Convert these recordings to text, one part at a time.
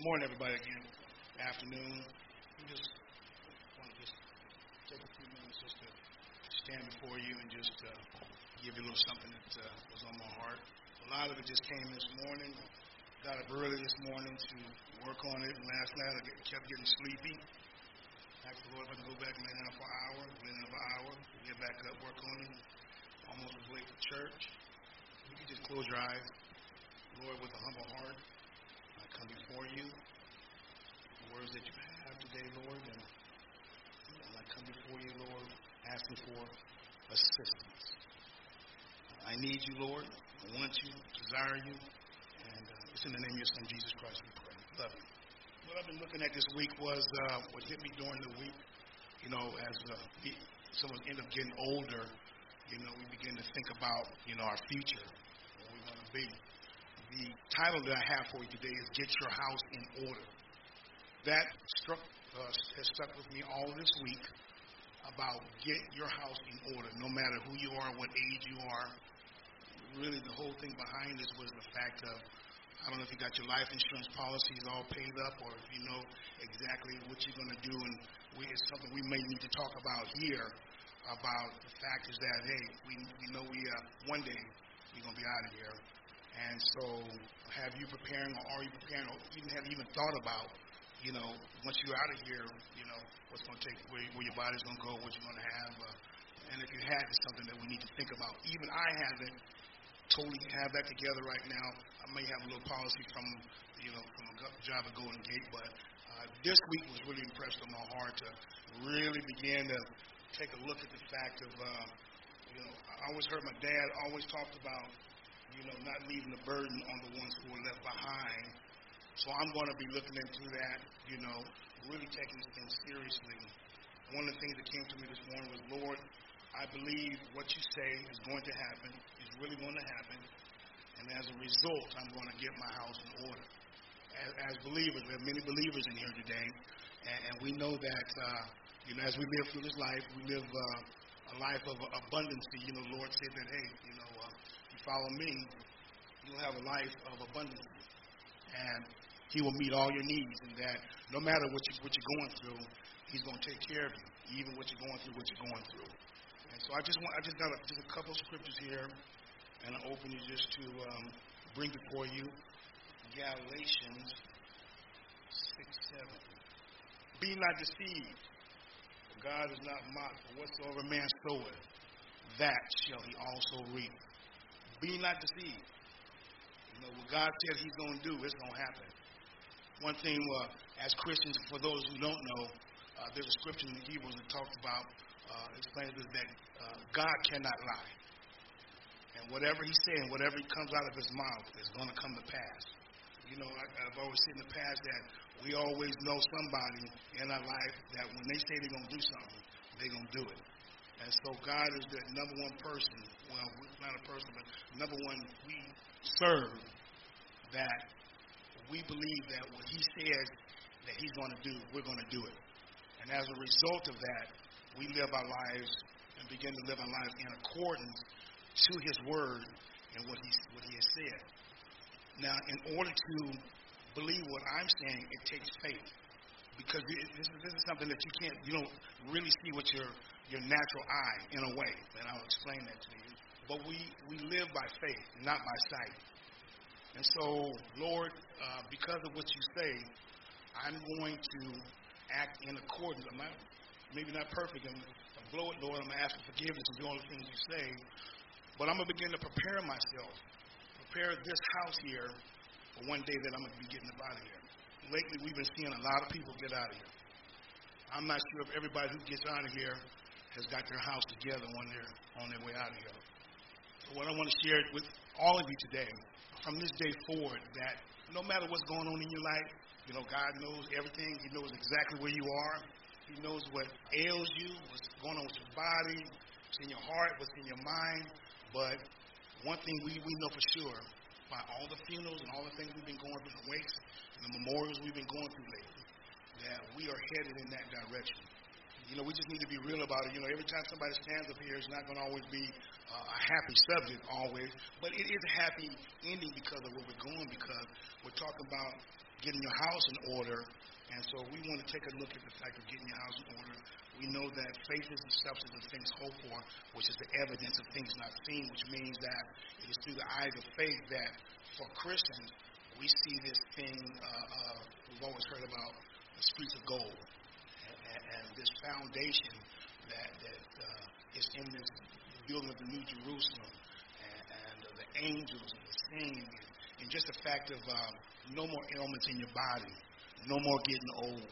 Good morning, everybody, again. Afternoon. I just want to just take a few minutes just to stand before you and just uh, give you a little something that uh, was on my heart. A lot of it just came this morning. Got up early this morning to work on it, and last night I get, kept getting sleepy. Asked the Lord if I could go back and lay down for an hour. Lay down for an hour. Get back up, work on it. Almost was late for church. You can just close your eyes. Lord, with a humble heart, come before you. The words that you have today, Lord, and, I come before you, Lord, asking for assistance. I need you, Lord. I want you, desire you, and uh, it's in the name of your Son, Jesus Christ, we pray. Love you. What I've been looking at this week was uh, what hit me during the week. You know, as uh, someone end up getting older, you know, we begin to think about, you know, our future, what we want to be the title that I have for you today is Get Your House in Order. That struck, uh, has stuck with me all this week about get your house in order, no matter who you are, what age you are. Really, the whole thing behind this was the fact of I don't know if you got your life insurance policies all paid up or if you know exactly what you're going to do. And we, it's something we may need to talk about here about the fact is that, hey, we, we know we uh, one day we're going to be out of here. And so, have you preparing, or are you preparing, or even have you even thought about, you know, once you're out of here, you know, what's going to take, where, where your body's going to go, what you're going to have, uh, and if you had, it's something that we need to think about. Even I haven't totally have that together right now. I may have a little policy from, you know, from a job at Golden Gate, but uh, this week was really impressed on my heart to really begin to take a look at the fact of, uh, you know, I always heard my dad always talked about you know, not leaving the burden on the ones who are left behind. So I'm going to be looking into that, you know, really taking this thing seriously. One of the things that came to me this morning was, Lord, I believe what you say is going to happen, is really going to happen, and as a result, I'm going to get my house in order. As, as believers, we have many believers in here today, and, and we know that, uh, you know, as we live through this life, we live uh, a life of abundance. You know, Lord said that, hey, you know, follow me, you'll have a life of abundance. And he will meet all your needs, and that no matter what, you, what you're going through, he's going to take care of you, even what you're going through, what you're going through. And so I just want, I just got a, just a couple scriptures here, and I open you just to um, bring before you Galatians 6 7. Be not deceived. God is not mocked. Whatsoever man soweth, that shall he also reap. Be not deceived. You know, what God said He's going to do, it's going to happen. One thing, uh, as Christians, for those who don't know, uh, there's a scripture in the Hebrews that talks about, uh, explains that uh, God cannot lie. And whatever He says, whatever He comes out of His mouth is going to come to pass. You know, I, I've always said in the past that we always know somebody in our life that when they say they're going to do something, they're going to do it. And so God is the number one person, well, not a person, but number one we serve that we believe that what he says that he's going to do, we're going to do it. And as a result of that, we live our lives and begin to live our lives in accordance to his word and what he, what he has said. Now, in order to believe what I'm saying, it takes faith. Because this is, this is something that you can't, you don't really see what you're your natural eye in a way, and I'll explain that to you. But we, we live by faith, not by sight. And so, Lord, uh, because of what you say, I'm going to act in accordance. I'm not, maybe not perfect, and I blow it, Lord. I'm going to ask for forgiveness and do all the things you say. But I'm going to begin to prepare myself, prepare this house here for one day that I'm going to be getting up out of here. Lately, we've been seeing a lot of people get out of here. I'm not sure if everybody who gets out of here has got their house together when they're on their way out of here. So what I want to share with all of you today, from this day forward, that no matter what's going on in your life, you know, God knows everything. He knows exactly where you are. He knows what ails you, what's going on with your body, what's in your heart, what's in your mind. But one thing we, we know for sure, by all the funerals and all the things we've been going through, the wakes and the memorials we've been going through lately, that we are headed in that direction. You know, we just need to be real about it. You know, every time somebody stands up here, it's not going to always be uh, a happy subject always, but it is a happy ending because of where we're going. Because we're talking about getting your house in order. And so we want to take a look at the fact of getting your house in order. We know that faith is the substance of things hoped for, which is the evidence of things not seen, which means that it is through the eyes of faith that for Christians, we see this thing uh, uh, we've always heard about the streets of gold this foundation that, that uh, is in this building of the New Jerusalem and, and uh, the angels and the singing and, and just the fact of um, no more ailments in your body, no more getting old.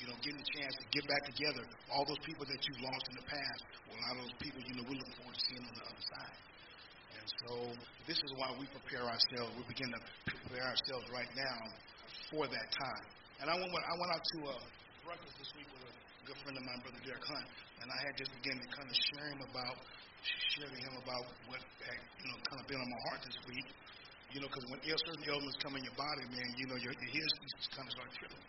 You know, getting a chance to get back together. All those people that you've lost in the past, well, a lot of those people, you know, we're looking forward to seeing on the other side. And so this is why we prepare ourselves. We begin to prepare ourselves right now for that time. And I went, I went out to a breakfast this week with a good friend of mine, Brother Derek Hunt, and I had just begun to kind of share him about, share to him about what had, you know, kind of been on my heart this week. You know, because when certain ailments come in your body, man, you know, your, your ears kind of start tripping.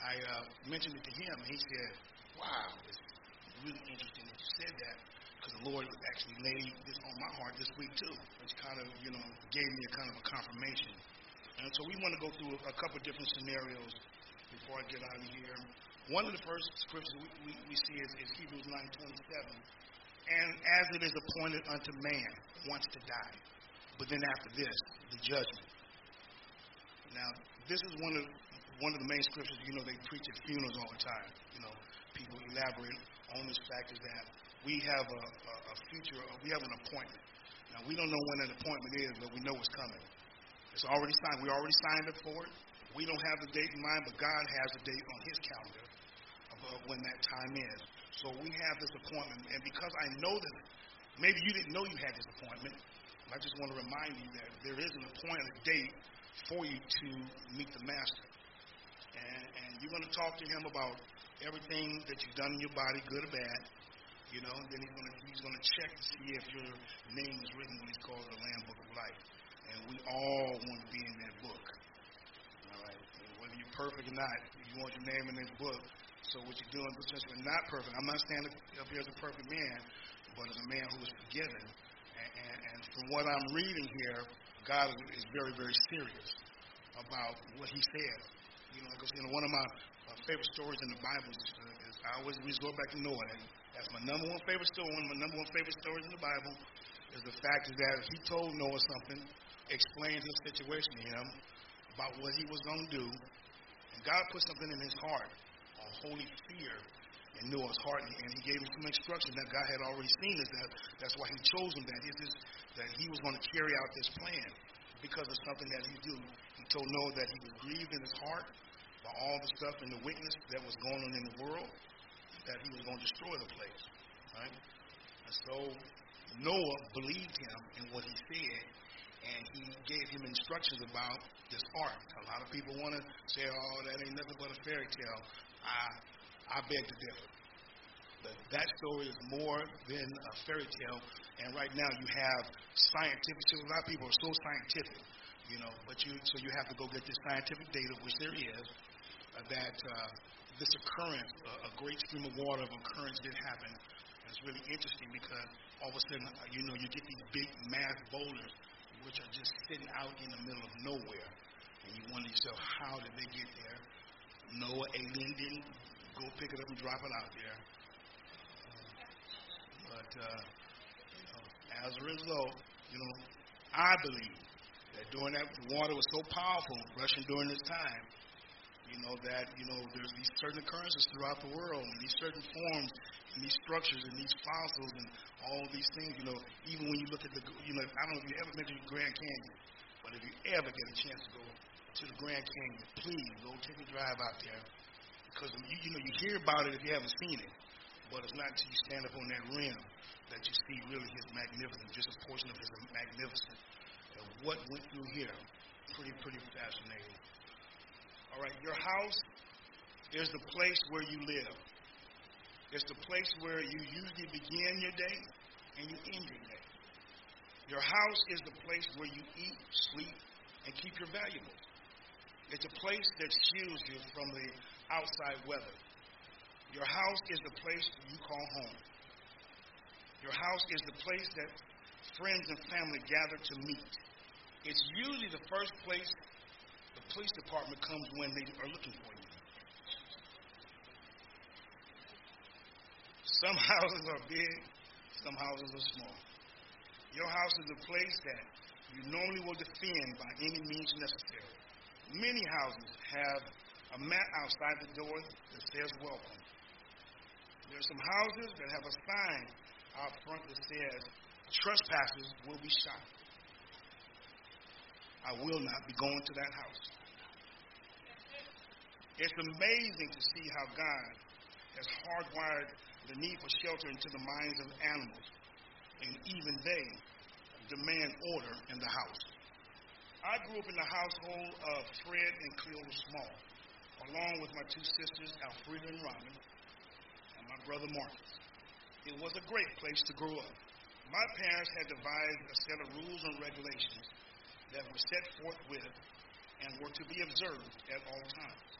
I uh, mentioned it to him, and he said, wow, it's really interesting that you said that because the Lord actually laid this on my heart this week too, which kind of, you know, gave me a kind of a confirmation. And so we want to go through a couple different scenarios before I get out of here. One of the first scriptures we, we, we see is, is Hebrews 9.27. And as it is appointed unto man once to die, but then after this, the judgment. Now, this is one of one of the main scriptures. You know, they preach at funerals all the time. You know, people elaborate on this fact is that we have a, a, a future. We have an appointment. Now, we don't know when that appointment is, but we know it's coming. It's already signed. We already signed up for it. We don't have the date in mind, but God has a date on His calendar of when that time is. So we have this appointment, and because I know that maybe you didn't know you had this appointment, I just want to remind you that there is an appointed date for you to meet the Master. And, and you're going to talk to him about everything that you've done in your body, good or bad. You know, and then he's going to he's going to check to see if your name is written in what's called the Lamb Book of Life. And we all want to be in that book. All right. And whether you're perfect or not, you want your name in this book. So what you're doing, we're not perfect, I'm not standing up here as a perfect man, but as a man who is forgiven and, and from what I'm reading here, God is very, very serious about what He said. You know, because you know, one of my uh, favorite stories in the Bible is, uh, is I always resort back to Noah, and that's my number one favorite story. One of my number one favorite stories in the Bible is the fact that he told Noah something, explained his situation to him about what he was going to do, and God put something in his heart, a holy fear in Noah's heart, and he gave him some instructions that God had already seen. Is that that's why he chose him. That is that he was going to carry out this plan because of something that he do. He told Noah that he was grieved in his heart by all the stuff and the wickedness that was going on in the world, that he was going to destroy the place. Right? And so Noah believed him in what he said, and he gave him instructions about this ark. A lot of people want to say, "Oh, that ain't nothing but a fairy tale." I I beg to differ. But that story is more than a fairy tale. And right now you have scientific. A lot of people are so scientific, you know. But you so you have to go get this scientific data, which there is, uh, that uh, this occurrence, uh, a great stream of water of occurrence did happen. It's really interesting because all of a sudden, uh, you know, you get these big mass boulders, which are just sitting out in the middle of nowhere, and you wonder yourself, how did they get there? Noah alien didn't go pick it up and drop it out there. But uh, you know, as a result, you know, I believe that during that the water was so powerful, rushing during this time, you know that you know there's these certain occurrences throughout the world, and these certain forms, and these structures, and these fossils, and all these things. You know, even when you look at the, you know, I don't know if you ever been to the Grand Canyon, but if you ever get a chance to go to the Grand Canyon, please go take a drive out there because you, you know you hear about it if you haven't seen it, but it's not until you stand up on that rim that you see really his magnificence, just a portion of his magnificence. And what went through here, pretty pretty fascinating. All right, your house is the place where you live. It's the place where you usually begin your day and you end your day. Your house is the place where you eat, sleep, and keep your valuables. It's a place that shields you from the outside weather. Your house is the place you call home. Your house is the place that friends and family gather to meet. It's usually the first place, the police department comes when they are looking for you. Some houses are big, some houses are small. Your house is a place that you normally will defend by any means necessary. Many houses have a mat outside the door that says welcome. There are some houses that have a sign out front that says trespassers will be shot. I will not be going to that house. It's amazing to see how God has hardwired the need for shelter into the minds of animals, and even they demand order in the house. I grew up in the household of Fred and Cleola Small, along with my two sisters, Alfreda and Robin, and my brother Marcus. It was a great place to grow up. My parents had devised a set of rules and regulations that were set forth with and were to be observed at all times.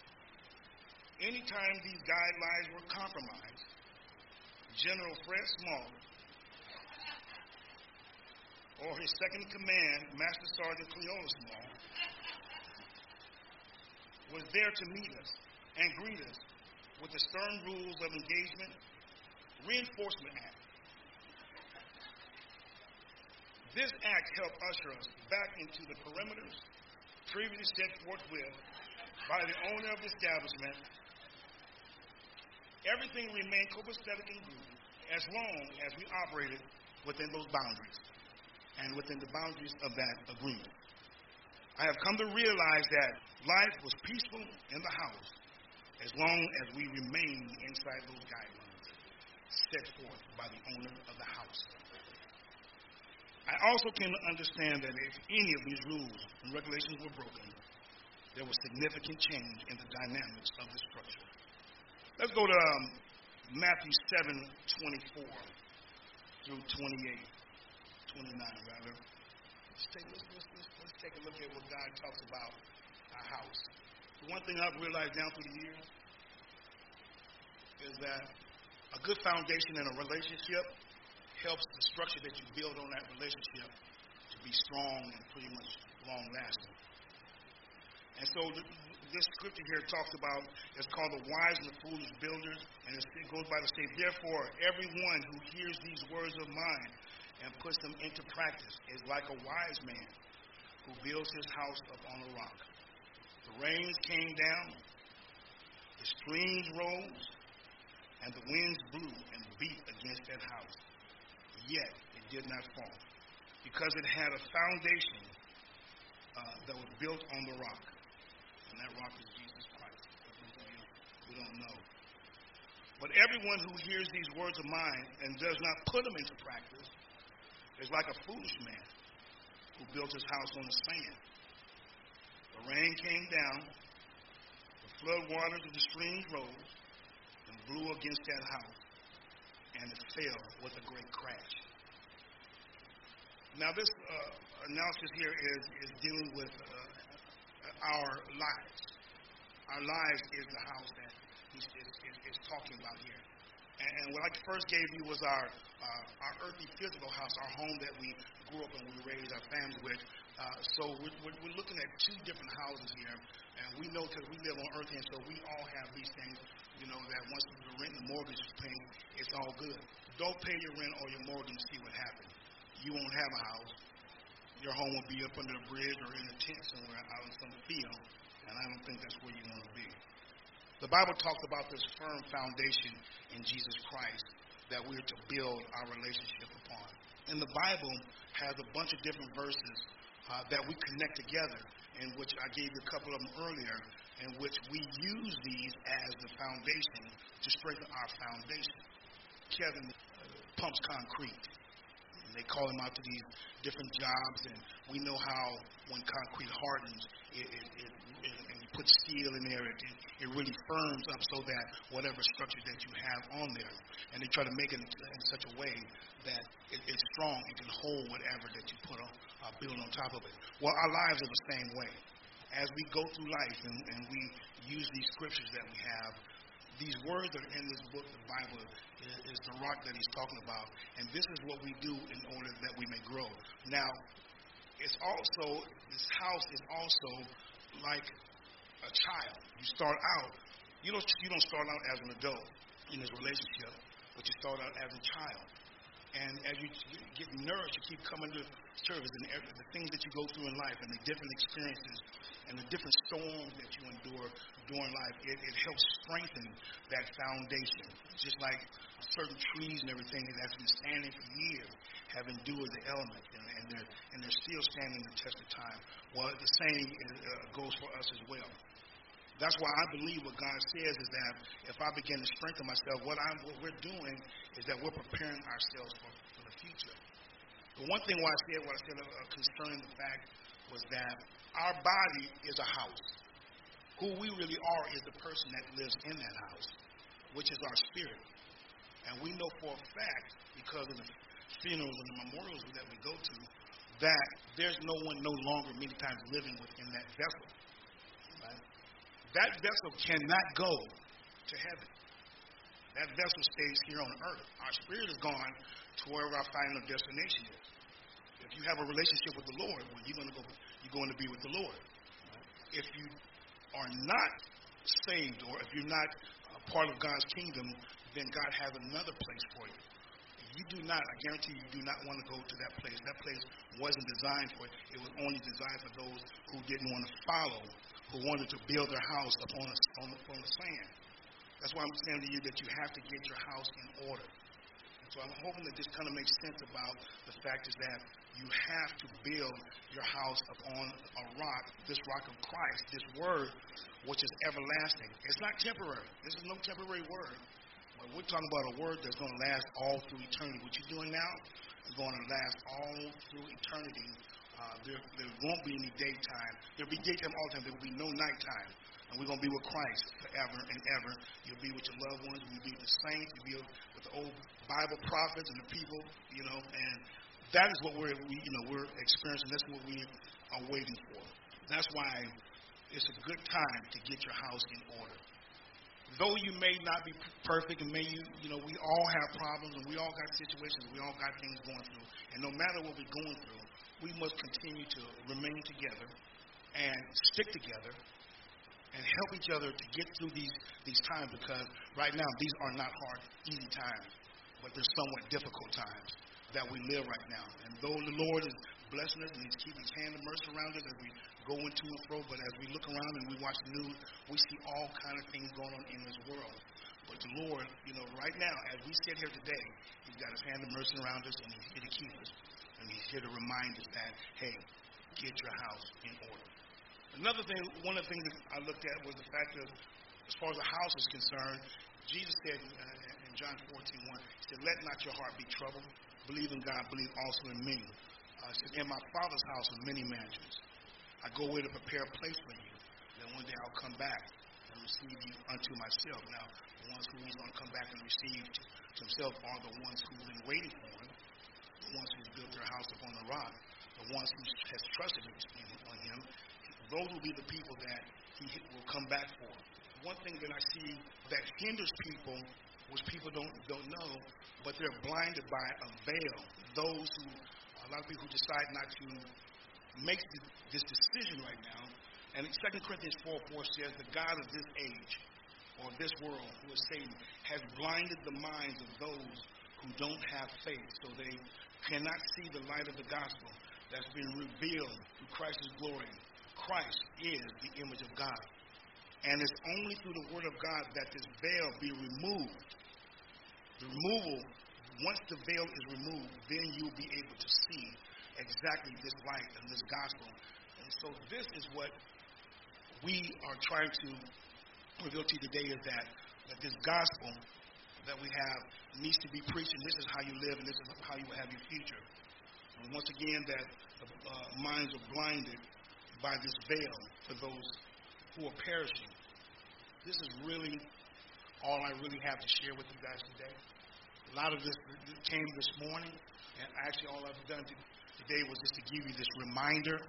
Anytime these guidelines were compromised, General Fred Small or his second in command, Master Sergeant Cleola Small, was there to meet us and greet us with the stern rules of engagement reinforcement act. This act helped usher us back into the perimeters previously set forth with by the owner of the establishment. Everything remained copacetic and good as long as we operated within those boundaries and within the boundaries of that agreement. I have come to realize that life was peaceful in the house as long as we remained inside those guidelines set forth by the owner of the house. I also came to understand that if any of these rules and regulations were broken, there was significant change in the dynamics of the structure. Let's go to um, Matthew 7 24 through 28. 29, rather. Let's take, let's, let's, let's, take a look at what God talks about our house. The one thing I've realized down through the years is that a good foundation in a relationship helps the structure that you build on that relationship to be strong and pretty much long lasting. And so this scripture here talks about, it's called the wise and the foolish builders, and it goes by the say, therefore, everyone who hears these words of mine and puts them into practice is like a wise man who builds his house upon a rock. The rains came down, the streams rose, and the winds blew and beat against that house. Yet it did not fall, because it had a foundation uh, that was built on the rock. That rock is Jesus Christ. We don't know. But everyone who hears these words of mine and does not put them into practice is like a foolish man who built his house on the sand. The rain came down, the flood waters of the streams rose and blew against that house, and it fell with a great crash. Now, this uh, analysis here is, is dealing with uh, our lives. Our lives is the house that he's is, is, is talking about here. And, and what I first gave you was our uh, our earthly physical house, our home that we grew up and we raised our family with. Uh, so we're, we're, looking at two different houses here, and we know because we live on earth, and so we all have these things. You know that once the rent and the mortgage is paid, it's all good. Don't pay your rent or your mortgage and see what happens. You won't have a house. Your home will be up under a bridge or in a tent somewhere out in some field, and I don't think that's where you want to be. The Bible talks about this firm foundation in Jesus Christ that we're to build our relationship upon. And the Bible has a bunch of different verses uh, that we connect together, in which I gave you a couple of them earlier, in which we use these as the foundation to strengthen our foundation. Kevin pumps concrete. And they call him out to these different jobs, and we know how when concrete hardens, it, it, it, it and you put steel in there, it, it really firms up so that whatever structure that you have on there, and they try to make it in such a way that it, it's strong and can hold whatever that you put on, uh, build on top of it. Well, our lives are the same way. As we go through life and, and we use these scriptures that we have, these words that are in this book, the Bible, is, is the rock that he's talking about. And this is what we do in order that we may grow. Now, it's also, this house is also like a child. You start out, you don't, you don't start out as an adult in this relationship, but you start out as a child. And as you get nourished, you keep coming to service and every, the things that you go through in life and the different experiences and the different storms that you endure during life, it, it helps strengthen that foundation. Just like certain trees and everything that has been standing for years have endured the elements and, and, they're, and they're still standing the test of time. Well, the same uh, goes for us as well. That's why I believe what God says is that if I begin to strengthen myself, what, I'm, what we're doing is that we're preparing ourselves for, for the future. The one thing why I said what I said uh, concerning the fact was that our body is a house. Who we really are is the person that lives in that house, which is our spirit. And we know for a fact, because of the funerals and the memorials that we go to, that there's no one no longer many times living within that vessel that vessel cannot go to heaven. That vessel stays here on earth. Our spirit is gone to wherever our final destination is. If you have a relationship with the Lord, well, you're going to go. You're going to be with the Lord. If you are not saved, or if you're not a part of God's kingdom, then God has another place for you. You do not, I guarantee you, do not want to go to that place. That place wasn't designed for it. It was only designed for those who didn't want to follow who wanted to build their house upon, a, on, on the sand. That's why I'm saying to you that you have to get your house in order. So I'm hoping that this kind of makes sense about the fact is that you have to build your house upon a rock, this rock of Christ, this word which is everlasting. It's not temporary. This is no temporary word. But we're talking about a word that's going to last all through eternity. What you're doing now is going to last all through eternity uh, there, there won't be any daytime. There'll be daytime all the time. There will be no nighttime. And we're going to be with Christ forever and ever. You'll be with your loved ones. You'll be with the saints. You'll be with the old Bible prophets and the people, you know. And that is what we're, we, you know, we're experiencing. That's what we are waiting for. That's why it's a good time to get your house in order. Though you may not be perfect, and may you, you know, we all have problems, and we all got situations, we all got things going through, and no matter what we're going through, we must continue to remain together and stick together and help each other to get through these, these times because right now these are not hard, easy times, but they're somewhat difficult times that we live right now. And though the Lord is blessing us and He's keeping His hand of mercy around us as we go into and fro, but as we look around and we watch the news, we see all kind of things going on in this world. But the Lord, you know, right now, as we sit here today, He's got His hand of mercy around us and He's here to keep us. Here to remind us that, hey, get your house in order. Another thing, one of the things that I looked at was the fact that, as far as the house is concerned, Jesus said uh, in John 14, 1, he said, Let not your heart be troubled. Believe in God, believe also in me. Uh, he said, In my Father's house are many mansions. I go away to prepare a place for you. Then one day I'll come back and receive you unto myself. Now, the ones who he's going to come back and receive to himself are the ones who've been waiting for him the ones who house upon the rock, the ones who has trusted on him, those will be the people that he will come back for. One thing that I see that hinders people, which people don't don't know, but they're blinded by a veil. Those who, a lot of people who decide not to make this decision right now. And 2 Corinthians 4 4 says, The God of this age, or this world, who is Satan, has blinded the minds of those who don't have faith, so they cannot see the light of the gospel that's been revealed through Christ's glory. Christ is the image of God. And it's only through the Word of God that this veil be removed. The removal, once the veil is removed, then you'll be able to see exactly this light and this gospel. And so this is what we are trying to reveal to you today is that, that this gospel that we have needs to be preached, and this is how you live, and this is how you will have your future. And once again, that uh, minds are blinded by this veil for those who are perishing. This is really all I really have to share with you guys today. A lot of this came this morning, and actually all I've done today was just to give you this reminder,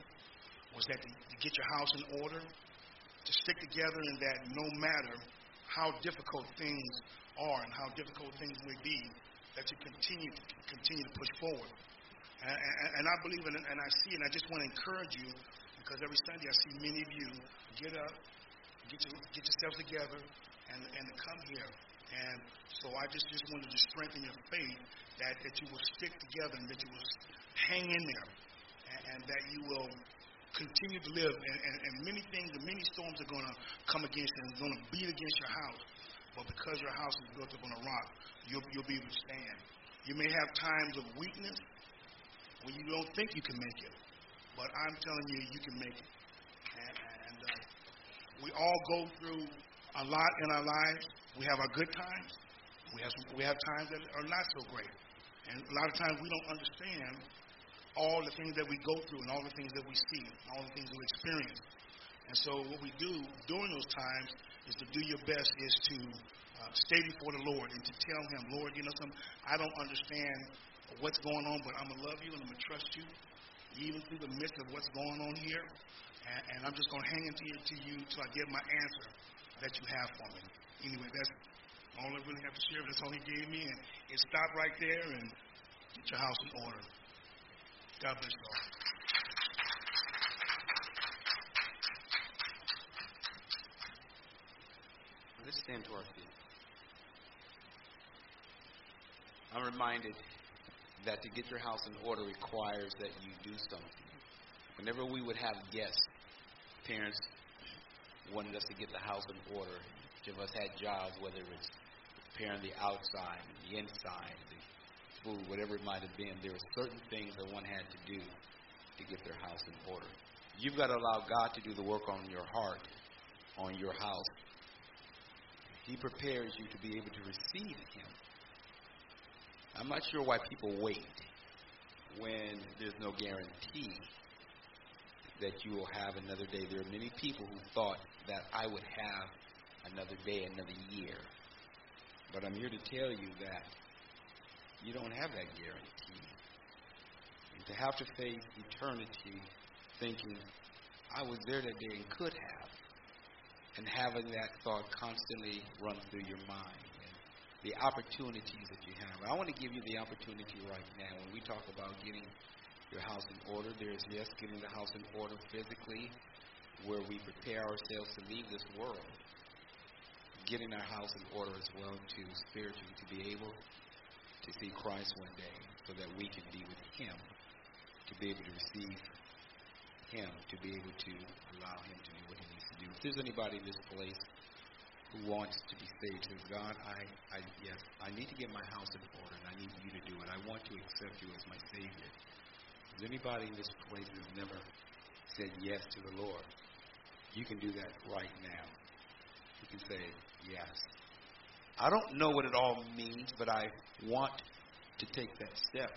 was that to, to get your house in order, to stick together, and that no matter how difficult things are and how difficult things may be, that you continue to continue to push forward. And, and, and I believe in and I see and I just want to encourage you because every Sunday I see many of you get up, get your, get yourselves together, and and come here. And so I just just wanted to strengthen your faith that that you will stick together and that you will hang in there, and, and that you will continue to live. And, and, and many things, and many storms are going to come against you and going to beat against your house. But because your house is built up on a rock, you'll, you'll be able to stand. You may have times of weakness when you don't think you can make it. But I'm telling you, you can make it. And, and uh, we all go through a lot in our lives. We have our good times. We have some, we have times that are not so great. And a lot of times we don't understand all the things that we go through and all the things that we see, all the things we experience. And so what we do during those times is to do your best is to uh, stay before the Lord and to tell him, Lord, you know something, I don't understand what's going on, but I'm going to love you and I'm going to trust you even through the midst of what's going on here. And, and I'm just going to hang into you, to you till I get my answer that you have for me. Anyway, that's all I really have to share. That's all he gave me. And it stopped right there and get your house in order. God bless you all. Let's stand to our feet. I'm reminded that to get your house in order requires that you do something. Whenever we would have guests, parents wanted us to get the house in order. Each of us had jobs, whether it was preparing the outside, the inside, the food, whatever it might have been. There were certain things that one had to do to get their house in order. You've got to allow God to do the work on your heart, on your house. He prepares you to be able to receive Him. I'm not sure why people wait when there's no guarantee that you will have another day. There are many people who thought that I would have another day, another year. But I'm here to tell you that you don't have that guarantee. And to have to face eternity thinking, I was there that day and could have, and having that thought constantly run through your mind the opportunities that you have. I want to give you the opportunity right now. When we talk about getting your house in order, there's yes, getting the house in order physically, where we prepare ourselves to leave this world. Getting our house in order as well to spiritually to be able to see Christ one day so that we can be with him, to be able to receive him, to be able to allow him to do what he needs to do. If there's anybody in this place who wants to be saved says, God, I, I, yes, I need to get my house in order, and I need you to do it. I want to accept you as my Savior. Is anybody in this place who has never said yes to the Lord? You can do that right now. You can say, yes. I don't know what it all means, but I want to take that step.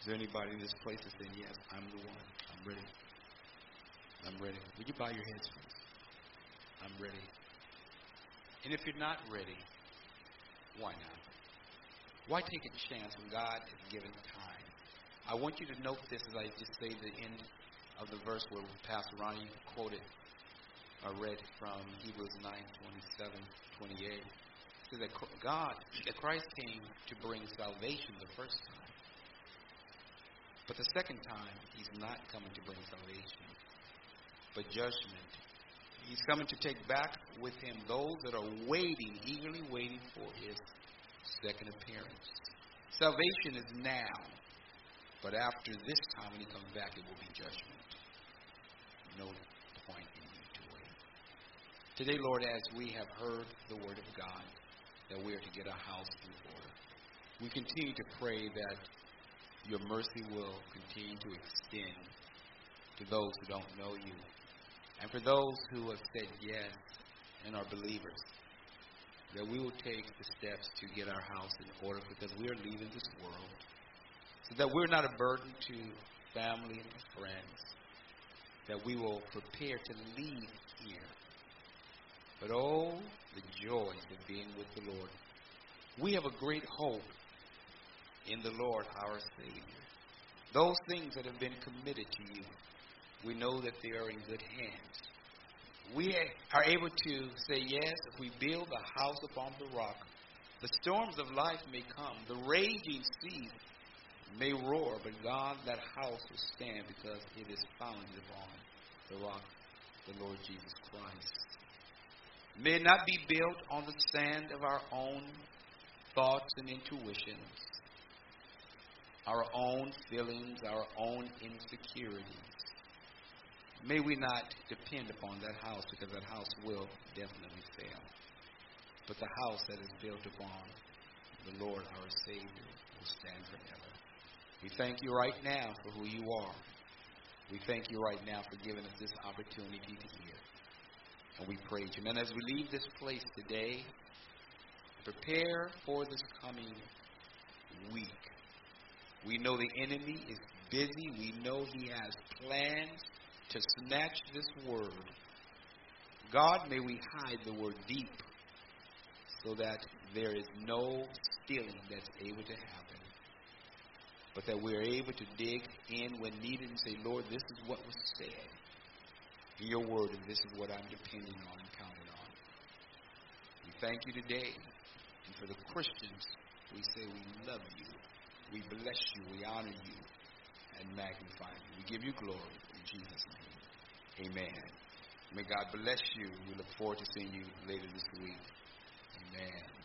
Is there anybody in this place that said, yes, I'm the one. I'm ready. I'm ready. Would you bow your heads, please? I'm ready. And if you're not ready, why not? Why take a chance when God has given time? I want you to note this as I just say the end of the verse where Pastor Ronnie quoted or read from Hebrews 9, 27, 28. Says that God, that Christ came to bring salvation the first time. But the second time, he's not coming to bring salvation, but judgment He's coming to take back with him those that are waiting, eagerly waiting for his second appearance. Salvation is now, but after this time when he comes back, it will be judgment. No point in you to wait. Today, Lord, as we have heard the word of God, that we are to get our house in order, we continue to pray that your mercy will continue to extend to those who don't know you and for those who have said yes and are believers, that we will take the steps to get our house in order because we are leaving this world. So that we're not a burden to family and friends. That we will prepare to leave here. But oh, the joy of being with the Lord. We have a great hope in the Lord our Savior. Those things that have been committed to you we know that they are in good hands. We are able to say, yes, if we build a house upon the rock, the storms of life may come, the raging sea may roar, but God, that house will stand because it is founded upon the rock, the Lord Jesus Christ. May not be built on the sand of our own thoughts and intuitions, our own feelings, our own insecurities. May we not depend upon that house because that house will definitely fail. But the house that is built upon the Lord our Savior will stand forever. We thank you right now for who you are. We thank you right now for giving us this opportunity to hear. And we praise you. And as we leave this place today, prepare for this coming week. We know the enemy is busy. We know he has plans to snatch this word. God, may we hide the word deep so that there is no stealing that's able to happen. But that we're able to dig in when needed and say, Lord, this is what was said your word, and this is what I'm depending on and counting on. We thank you today. And for the Christians, we say we love you. We bless you. We honor you and magnify you. We give you glory in Jesus' name. Amen. May God bless you. We look forward to seeing you later this week. Amen.